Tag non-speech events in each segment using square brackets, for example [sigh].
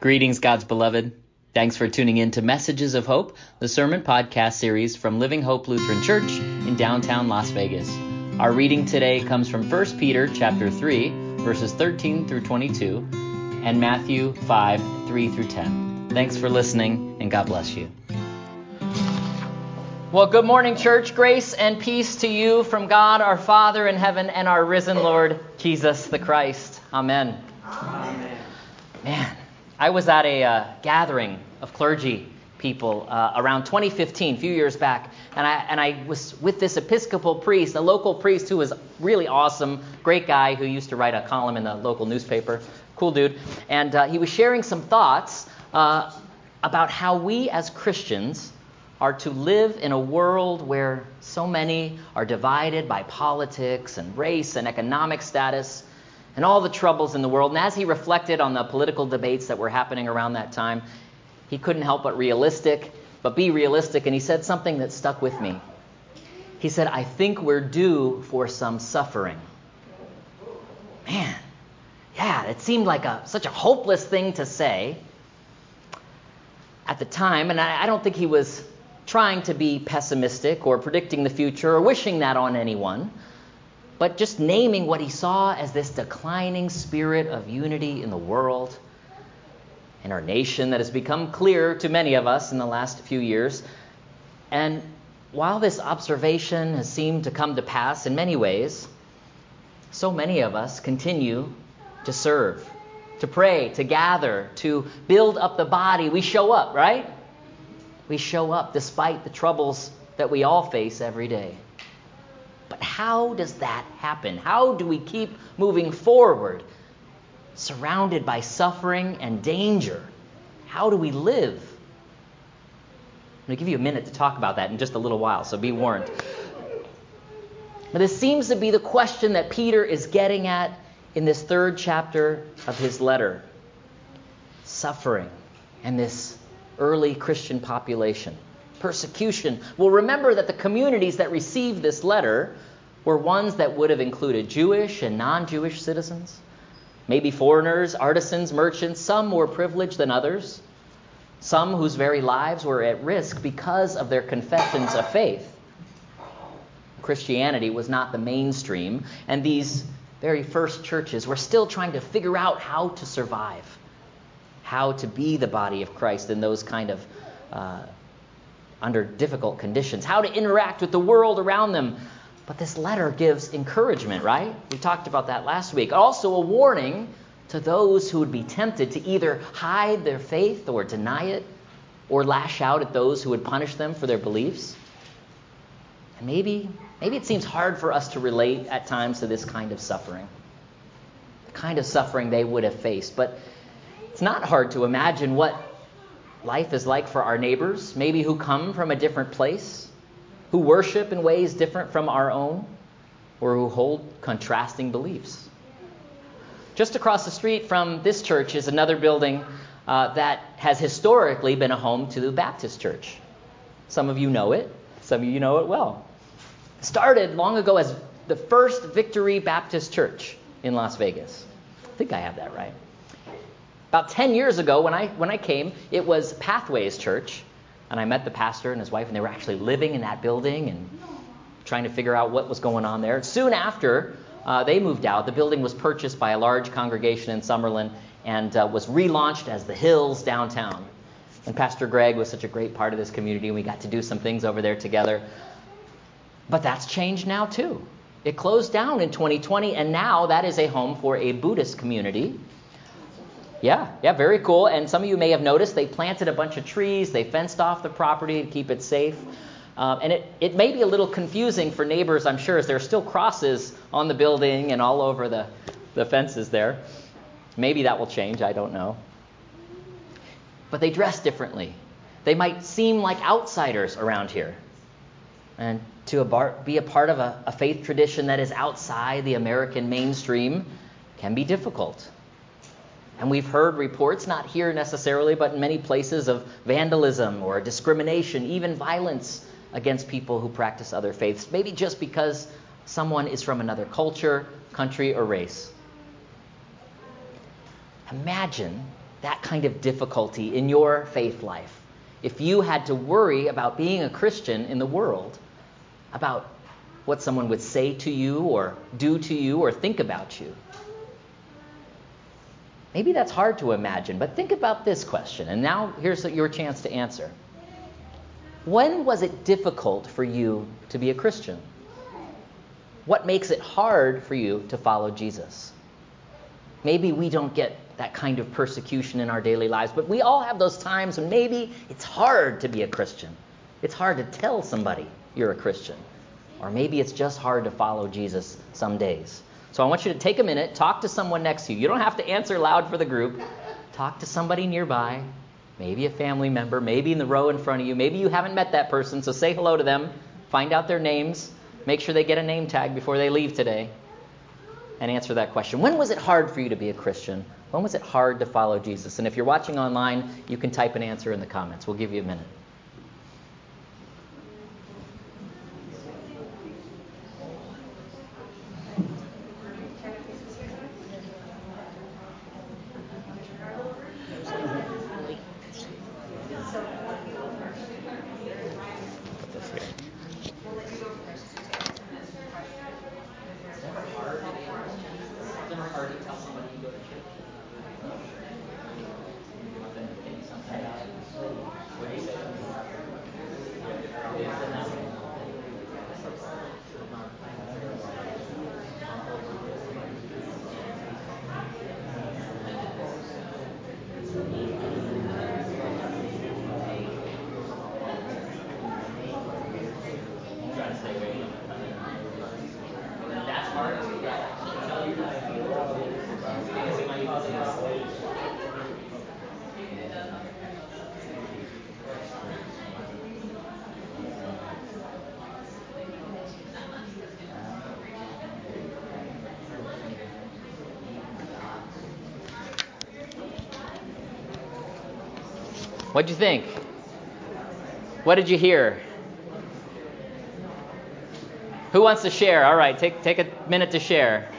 Greetings, God's beloved. Thanks for tuning in to Messages of Hope, the sermon podcast series from Living Hope Lutheran Church in downtown Las Vegas. Our reading today comes from 1 Peter chapter 3, verses 13 through 22, and Matthew 5, 3 through 10. Thanks for listening, and God bless you. Well, good morning, church. Grace and peace to you from God our Father in heaven and our risen Lord Jesus the Christ. Amen. Amen. Man, I was at a uh, gathering of clergy people uh, around 2015, a few years back, and I, and I was with this Episcopal priest, a local priest who was really awesome, great guy who used to write a column in the local newspaper, cool dude, and uh, he was sharing some thoughts uh, about how we as Christians are to live in a world where so many are divided by politics and race and economic status and all the troubles in the world. And as he reflected on the political debates that were happening around that time, he couldn't help but realistic, but be realistic, and he said something that stuck with me. He said, I think we're due for some suffering. Man, yeah, it seemed like a, such a hopeless thing to say at the time, and I, I don't think he was trying to be pessimistic or predicting the future or wishing that on anyone but just naming what he saw as this declining spirit of unity in the world in our nation that has become clear to many of us in the last few years. And while this observation has seemed to come to pass in many ways, so many of us continue to serve, to pray, to gather, to build up the body. We show up, right? We show up despite the troubles that we all face every day. But how does that happen? How do we keep moving forward, surrounded by suffering and danger? How do we live? I'm going to give you a minute to talk about that in just a little while, so be warned. But this seems to be the question that Peter is getting at in this third chapter of his letter suffering and this early Christian population persecution. Well, remember that the communities that received this letter were ones that would have included Jewish and non Jewish citizens, maybe foreigners, artisans, merchants, some more privileged than others, some whose very lives were at risk because of their confessions of faith. Christianity was not the mainstream, and these very first churches were still trying to figure out how to survive, how to be the body of Christ in those kind of uh, under difficult conditions, how to interact with the world around them. But this letter gives encouragement, right? We talked about that last week. Also, a warning to those who would be tempted to either hide their faith or deny it, or lash out at those who would punish them for their beliefs. And maybe, maybe it seems hard for us to relate at times to this kind of suffering, the kind of suffering they would have faced. But it's not hard to imagine what life is like for our neighbors, maybe who come from a different place, who worship in ways different from our own, or who hold contrasting beliefs. Just across the street from this church is another building uh, that has historically been a home to the Baptist Church. Some of you know it, some of you know it well. Started long ago as the first Victory Baptist Church in Las Vegas. I think I have that right. About 10 years ago, when I, when I came, it was Pathways Church, and I met the pastor and his wife, and they were actually living in that building and trying to figure out what was going on there. Soon after uh, they moved out, the building was purchased by a large congregation in Summerlin and uh, was relaunched as the Hills downtown. And Pastor Greg was such a great part of this community, and we got to do some things over there together. But that's changed now, too. It closed down in 2020, and now that is a home for a Buddhist community yeah, yeah, very cool. And some of you may have noticed they planted a bunch of trees, they fenced off the property to keep it safe. Um, and it, it may be a little confusing for neighbors, I'm sure, as there are still crosses on the building and all over the, the fences there. Maybe that will change, I don't know. But they dress differently. They might seem like outsiders around here. And to be a part of a, a faith tradition that is outside the American mainstream can be difficult. And we've heard reports, not here necessarily, but in many places, of vandalism or discrimination, even violence against people who practice other faiths, maybe just because someone is from another culture, country, or race. Imagine that kind of difficulty in your faith life, if you had to worry about being a Christian in the world, about what someone would say to you or do to you or think about you. Maybe that's hard to imagine, but think about this question. And now here's your chance to answer. When was it difficult for you to be a Christian? What makes it hard for you to follow Jesus? Maybe we don't get that kind of persecution in our daily lives, but we all have those times when maybe it's hard to be a Christian. It's hard to tell somebody you're a Christian. Or maybe it's just hard to follow Jesus some days. So I want you to take a minute, talk to someone next to you. You don't have to answer loud for the group. Talk to somebody nearby, maybe a family member, maybe in the row in front of you. Maybe you haven't met that person, so say hello to them, find out their names, make sure they get a name tag before they leave today, and answer that question. When was it hard for you to be a Christian? When was it hard to follow Jesus? And if you're watching online, you can type an answer in the comments. We'll give you a minute. What'd you think? What did you hear? Who wants to share? All right, take, take a minute to share.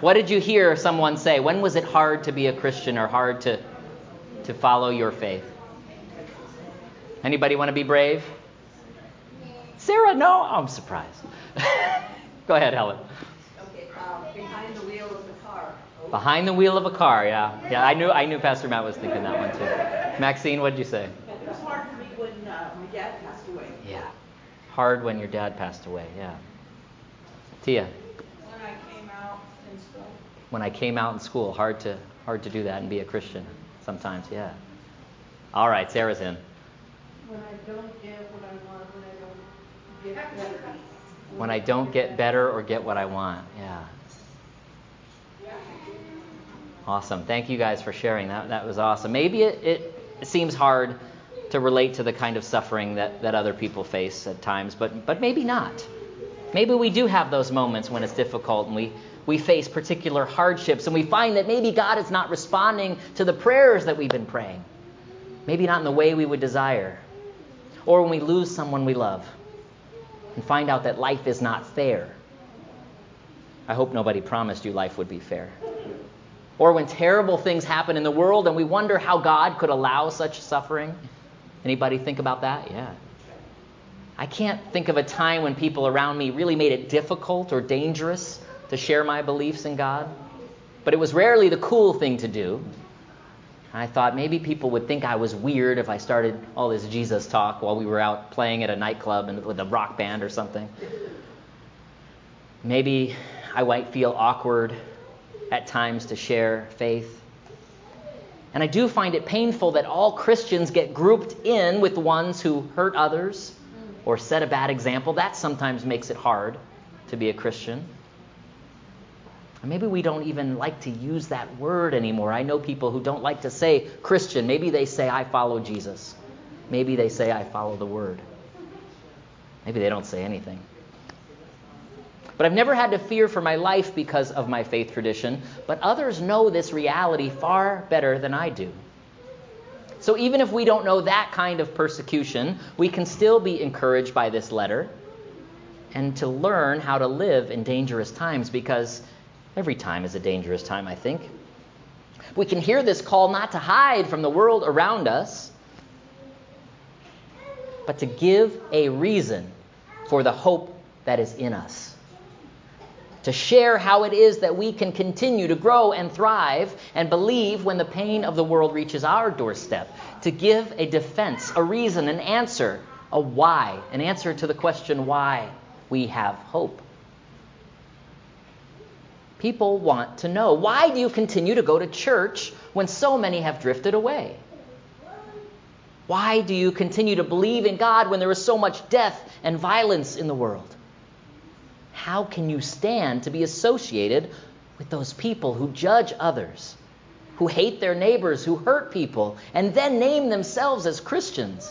What did you hear someone say? When was it hard to be a Christian or hard to, to follow your faith? Anybody want to be brave? Sarah, no? I'm surprised. [laughs] Go ahead, Helen. Okay, um, behind the wheel of the car. Behind the wheel of a car, yeah. Yeah, I knew I knew Pastor Matt was thinking that one too. Maxine, what did you say? It was hard for me when uh, my dad passed away. Yeah. Hard when your dad passed away, yeah. Tia. When I came out in school. When I came out in school, hard to hard to do that and be a Christian sometimes, yeah. All right, Sarah's in. When I don't get what I want, when I don't get better. When I don't get better or get what I want, yeah. Awesome. Thank you guys for sharing. That that was awesome. Maybe it, it seems hard to relate to the kind of suffering that, that other people face at times, but but maybe not. Maybe we do have those moments when it's difficult and we, we face particular hardships and we find that maybe God is not responding to the prayers that we've been praying. Maybe not in the way we would desire. Or when we lose someone we love and find out that life is not fair. I hope nobody promised you life would be fair. Or when terrible things happen in the world and we wonder how God could allow such suffering. Anybody think about that? Yeah. I can't think of a time when people around me really made it difficult or dangerous to share my beliefs in God. But it was rarely the cool thing to do. I thought maybe people would think I was weird if I started all this Jesus talk while we were out playing at a nightclub and with a rock band or something. Maybe I might feel awkward at times to share faith. And I do find it painful that all Christians get grouped in with ones who hurt others or set a bad example. That sometimes makes it hard to be a Christian. And maybe we don't even like to use that word anymore. I know people who don't like to say Christian. Maybe they say, I follow Jesus. Maybe they say, I follow the word. Maybe they don't say anything. But I've never had to fear for my life because of my faith tradition, but others know this reality far better than I do. So even if we don't know that kind of persecution, we can still be encouraged by this letter and to learn how to live in dangerous times because every time is a dangerous time, I think. we can hear this call not to hide from the world around us, but to give a reason for the hope that is in us. To share how it is that we can continue to grow and thrive and believe when the pain of the world reaches our doorstep. To give a defense, a reason, an answer, a why, an answer to the question why we have hope. People want to know why do you continue to go to church when so many have drifted away? Why do you continue to believe in God when there is so much death and violence in the world? How can you stand to be associated with those people who judge others, who hate their neighbors, who hurt people, and then name themselves as Christians?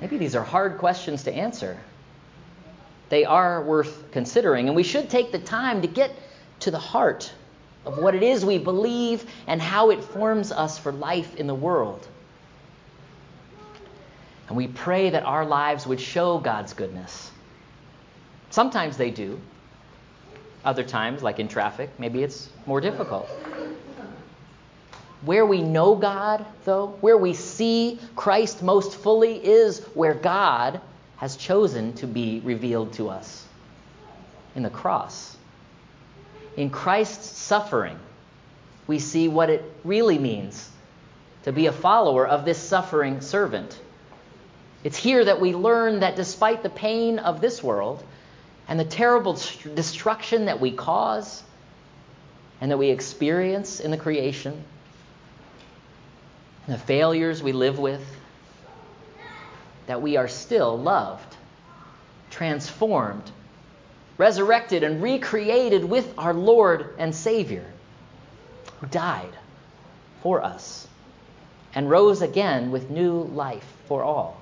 Maybe these are hard questions to answer. They are worth considering, and we should take the time to get to the heart of what it is we believe and how it forms us for life in the world. And we pray that our lives would show God's goodness. Sometimes they do. Other times, like in traffic, maybe it's more difficult. Where we know God, though, where we see Christ most fully, is where God has chosen to be revealed to us in the cross. In Christ's suffering, we see what it really means to be a follower of this suffering servant. It's here that we learn that despite the pain of this world and the terrible destruction that we cause and that we experience in the creation, and the failures we live with, that we are still loved, transformed, resurrected, and recreated with our Lord and Savior, who died for us and rose again with new life for all.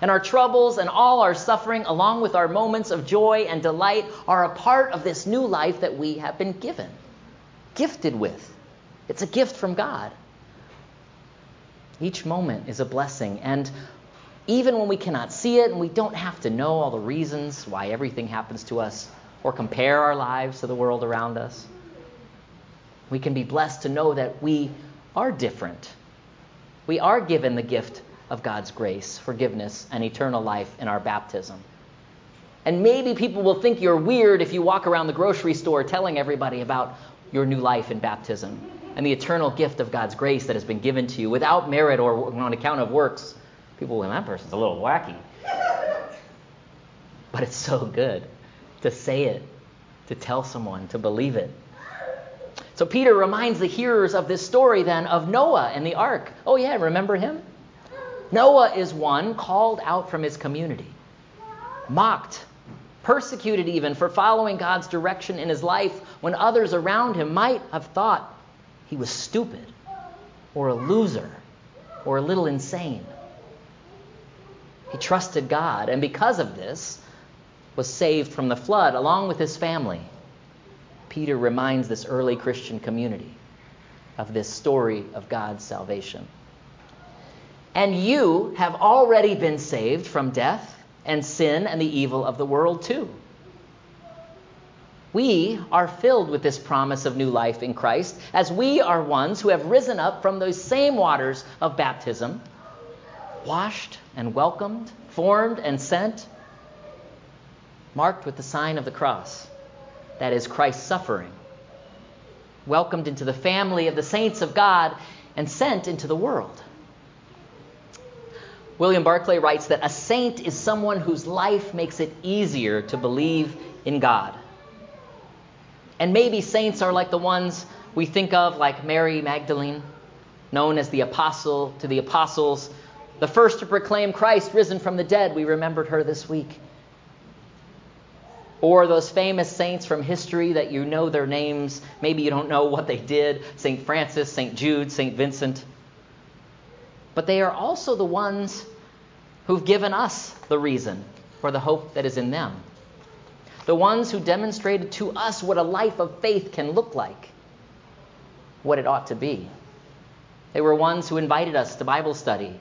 And our troubles and all our suffering, along with our moments of joy and delight, are a part of this new life that we have been given, gifted with. It's a gift from God. Each moment is a blessing. And even when we cannot see it and we don't have to know all the reasons why everything happens to us or compare our lives to the world around us, we can be blessed to know that we are different. We are given the gift of God's grace, forgiveness, and eternal life in our baptism. And maybe people will think you're weird if you walk around the grocery store telling everybody about your new life in baptism and the eternal gift of God's grace that has been given to you without merit or on account of works. People, well, that person's a little wacky. But it's so good to say it, to tell someone, to believe it. So Peter reminds the hearers of this story then of Noah and the ark. Oh, yeah, remember him? Noah is one called out from his community, mocked, persecuted even for following God's direction in his life when others around him might have thought he was stupid or a loser or a little insane. He trusted God, and because of this, was saved from the flood along with his family. Peter reminds this early Christian community of this story of God's salvation. And you have already been saved from death and sin and the evil of the world, too. We are filled with this promise of new life in Christ, as we are ones who have risen up from those same waters of baptism, washed and welcomed, formed and sent, marked with the sign of the cross, that is Christ's suffering, welcomed into the family of the saints of God, and sent into the world. William Barclay writes that a saint is someone whose life makes it easier to believe in God. And maybe saints are like the ones we think of, like Mary Magdalene, known as the apostle to the apostles, the first to proclaim Christ risen from the dead. We remembered her this week. Or those famous saints from history that you know their names, maybe you don't know what they did St. Francis, St. Jude, St. Vincent but they are also the ones who've given us the reason for the hope that is in them. The ones who demonstrated to us what a life of faith can look like, what it ought to be. They were ones who invited us to Bible study,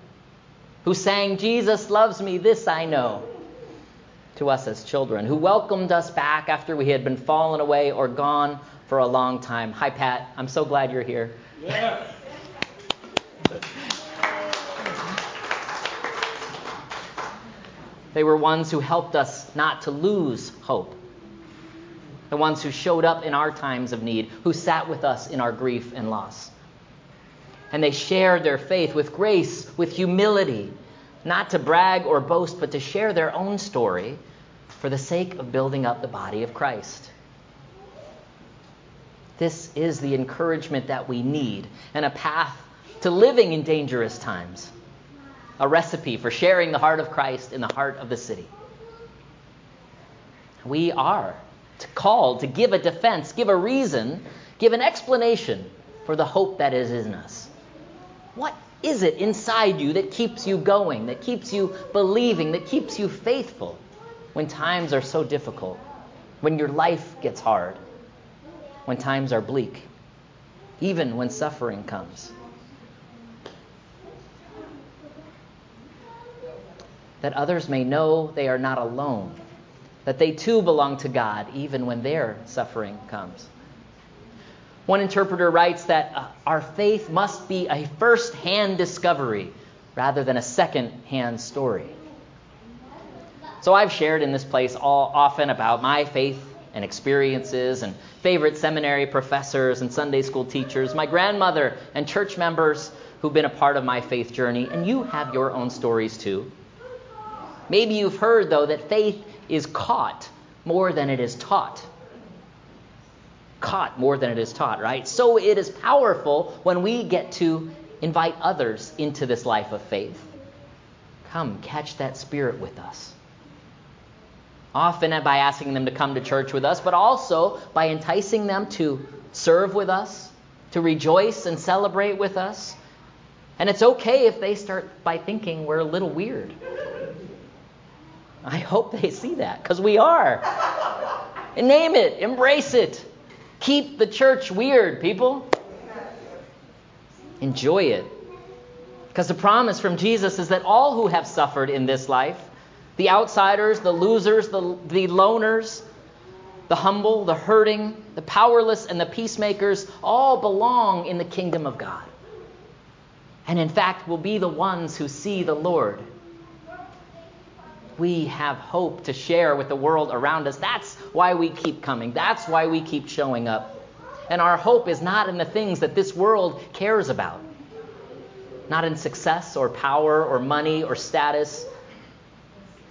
who sang, Jesus loves me, this I know, to us as children, who welcomed us back after we had been fallen away or gone for a long time. Hi, Pat. I'm so glad you're here. Yeah. [laughs] They were ones who helped us not to lose hope. The ones who showed up in our times of need, who sat with us in our grief and loss. And they shared their faith with grace, with humility, not to brag or boast, but to share their own story for the sake of building up the body of Christ. This is the encouragement that we need and a path to living in dangerous times a recipe for sharing the heart of Christ in the heart of the city. We are called to give a defense, give a reason, give an explanation for the hope that is in us. What is it inside you that keeps you going, that keeps you believing, that keeps you faithful when times are so difficult, when your life gets hard, when times are bleak, even when suffering comes? That others may know they are not alone, that they too belong to God even when their suffering comes. One interpreter writes that uh, our faith must be a first hand discovery rather than a second hand story. So I've shared in this place all often about my faith and experiences and favorite seminary professors and Sunday school teachers, my grandmother and church members who've been a part of my faith journey, and you have your own stories too. Maybe you've heard, though, that faith is caught more than it is taught. Caught more than it is taught, right? So it is powerful when we get to invite others into this life of faith. Come, catch that spirit with us. Often by asking them to come to church with us, but also by enticing them to serve with us, to rejoice and celebrate with us. And it's okay if they start by thinking we're a little weird. I hope they see that because we are. And name it, embrace it. Keep the church weird, people. Enjoy it. Because the promise from Jesus is that all who have suffered in this life, the outsiders, the losers, the, the loners, the humble, the hurting, the powerless, and the peacemakers all belong in the kingdom of God. And in fact, will be the ones who see the Lord we have hope to share with the world around us. That's why we keep coming. That's why we keep showing up. And our hope is not in the things that this world cares about, not in success or power or money or status,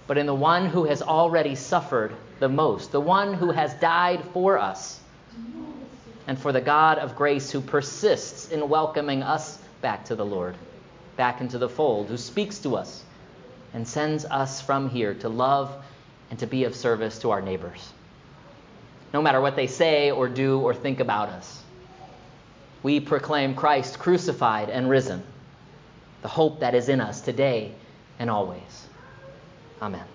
but in the one who has already suffered the most, the one who has died for us, and for the God of grace who persists in welcoming us back to the Lord, back into the fold, who speaks to us and sends us from here to love and to be of service to our neighbors. No matter what they say or do or think about us, we proclaim Christ crucified and risen, the hope that is in us today and always. Amen.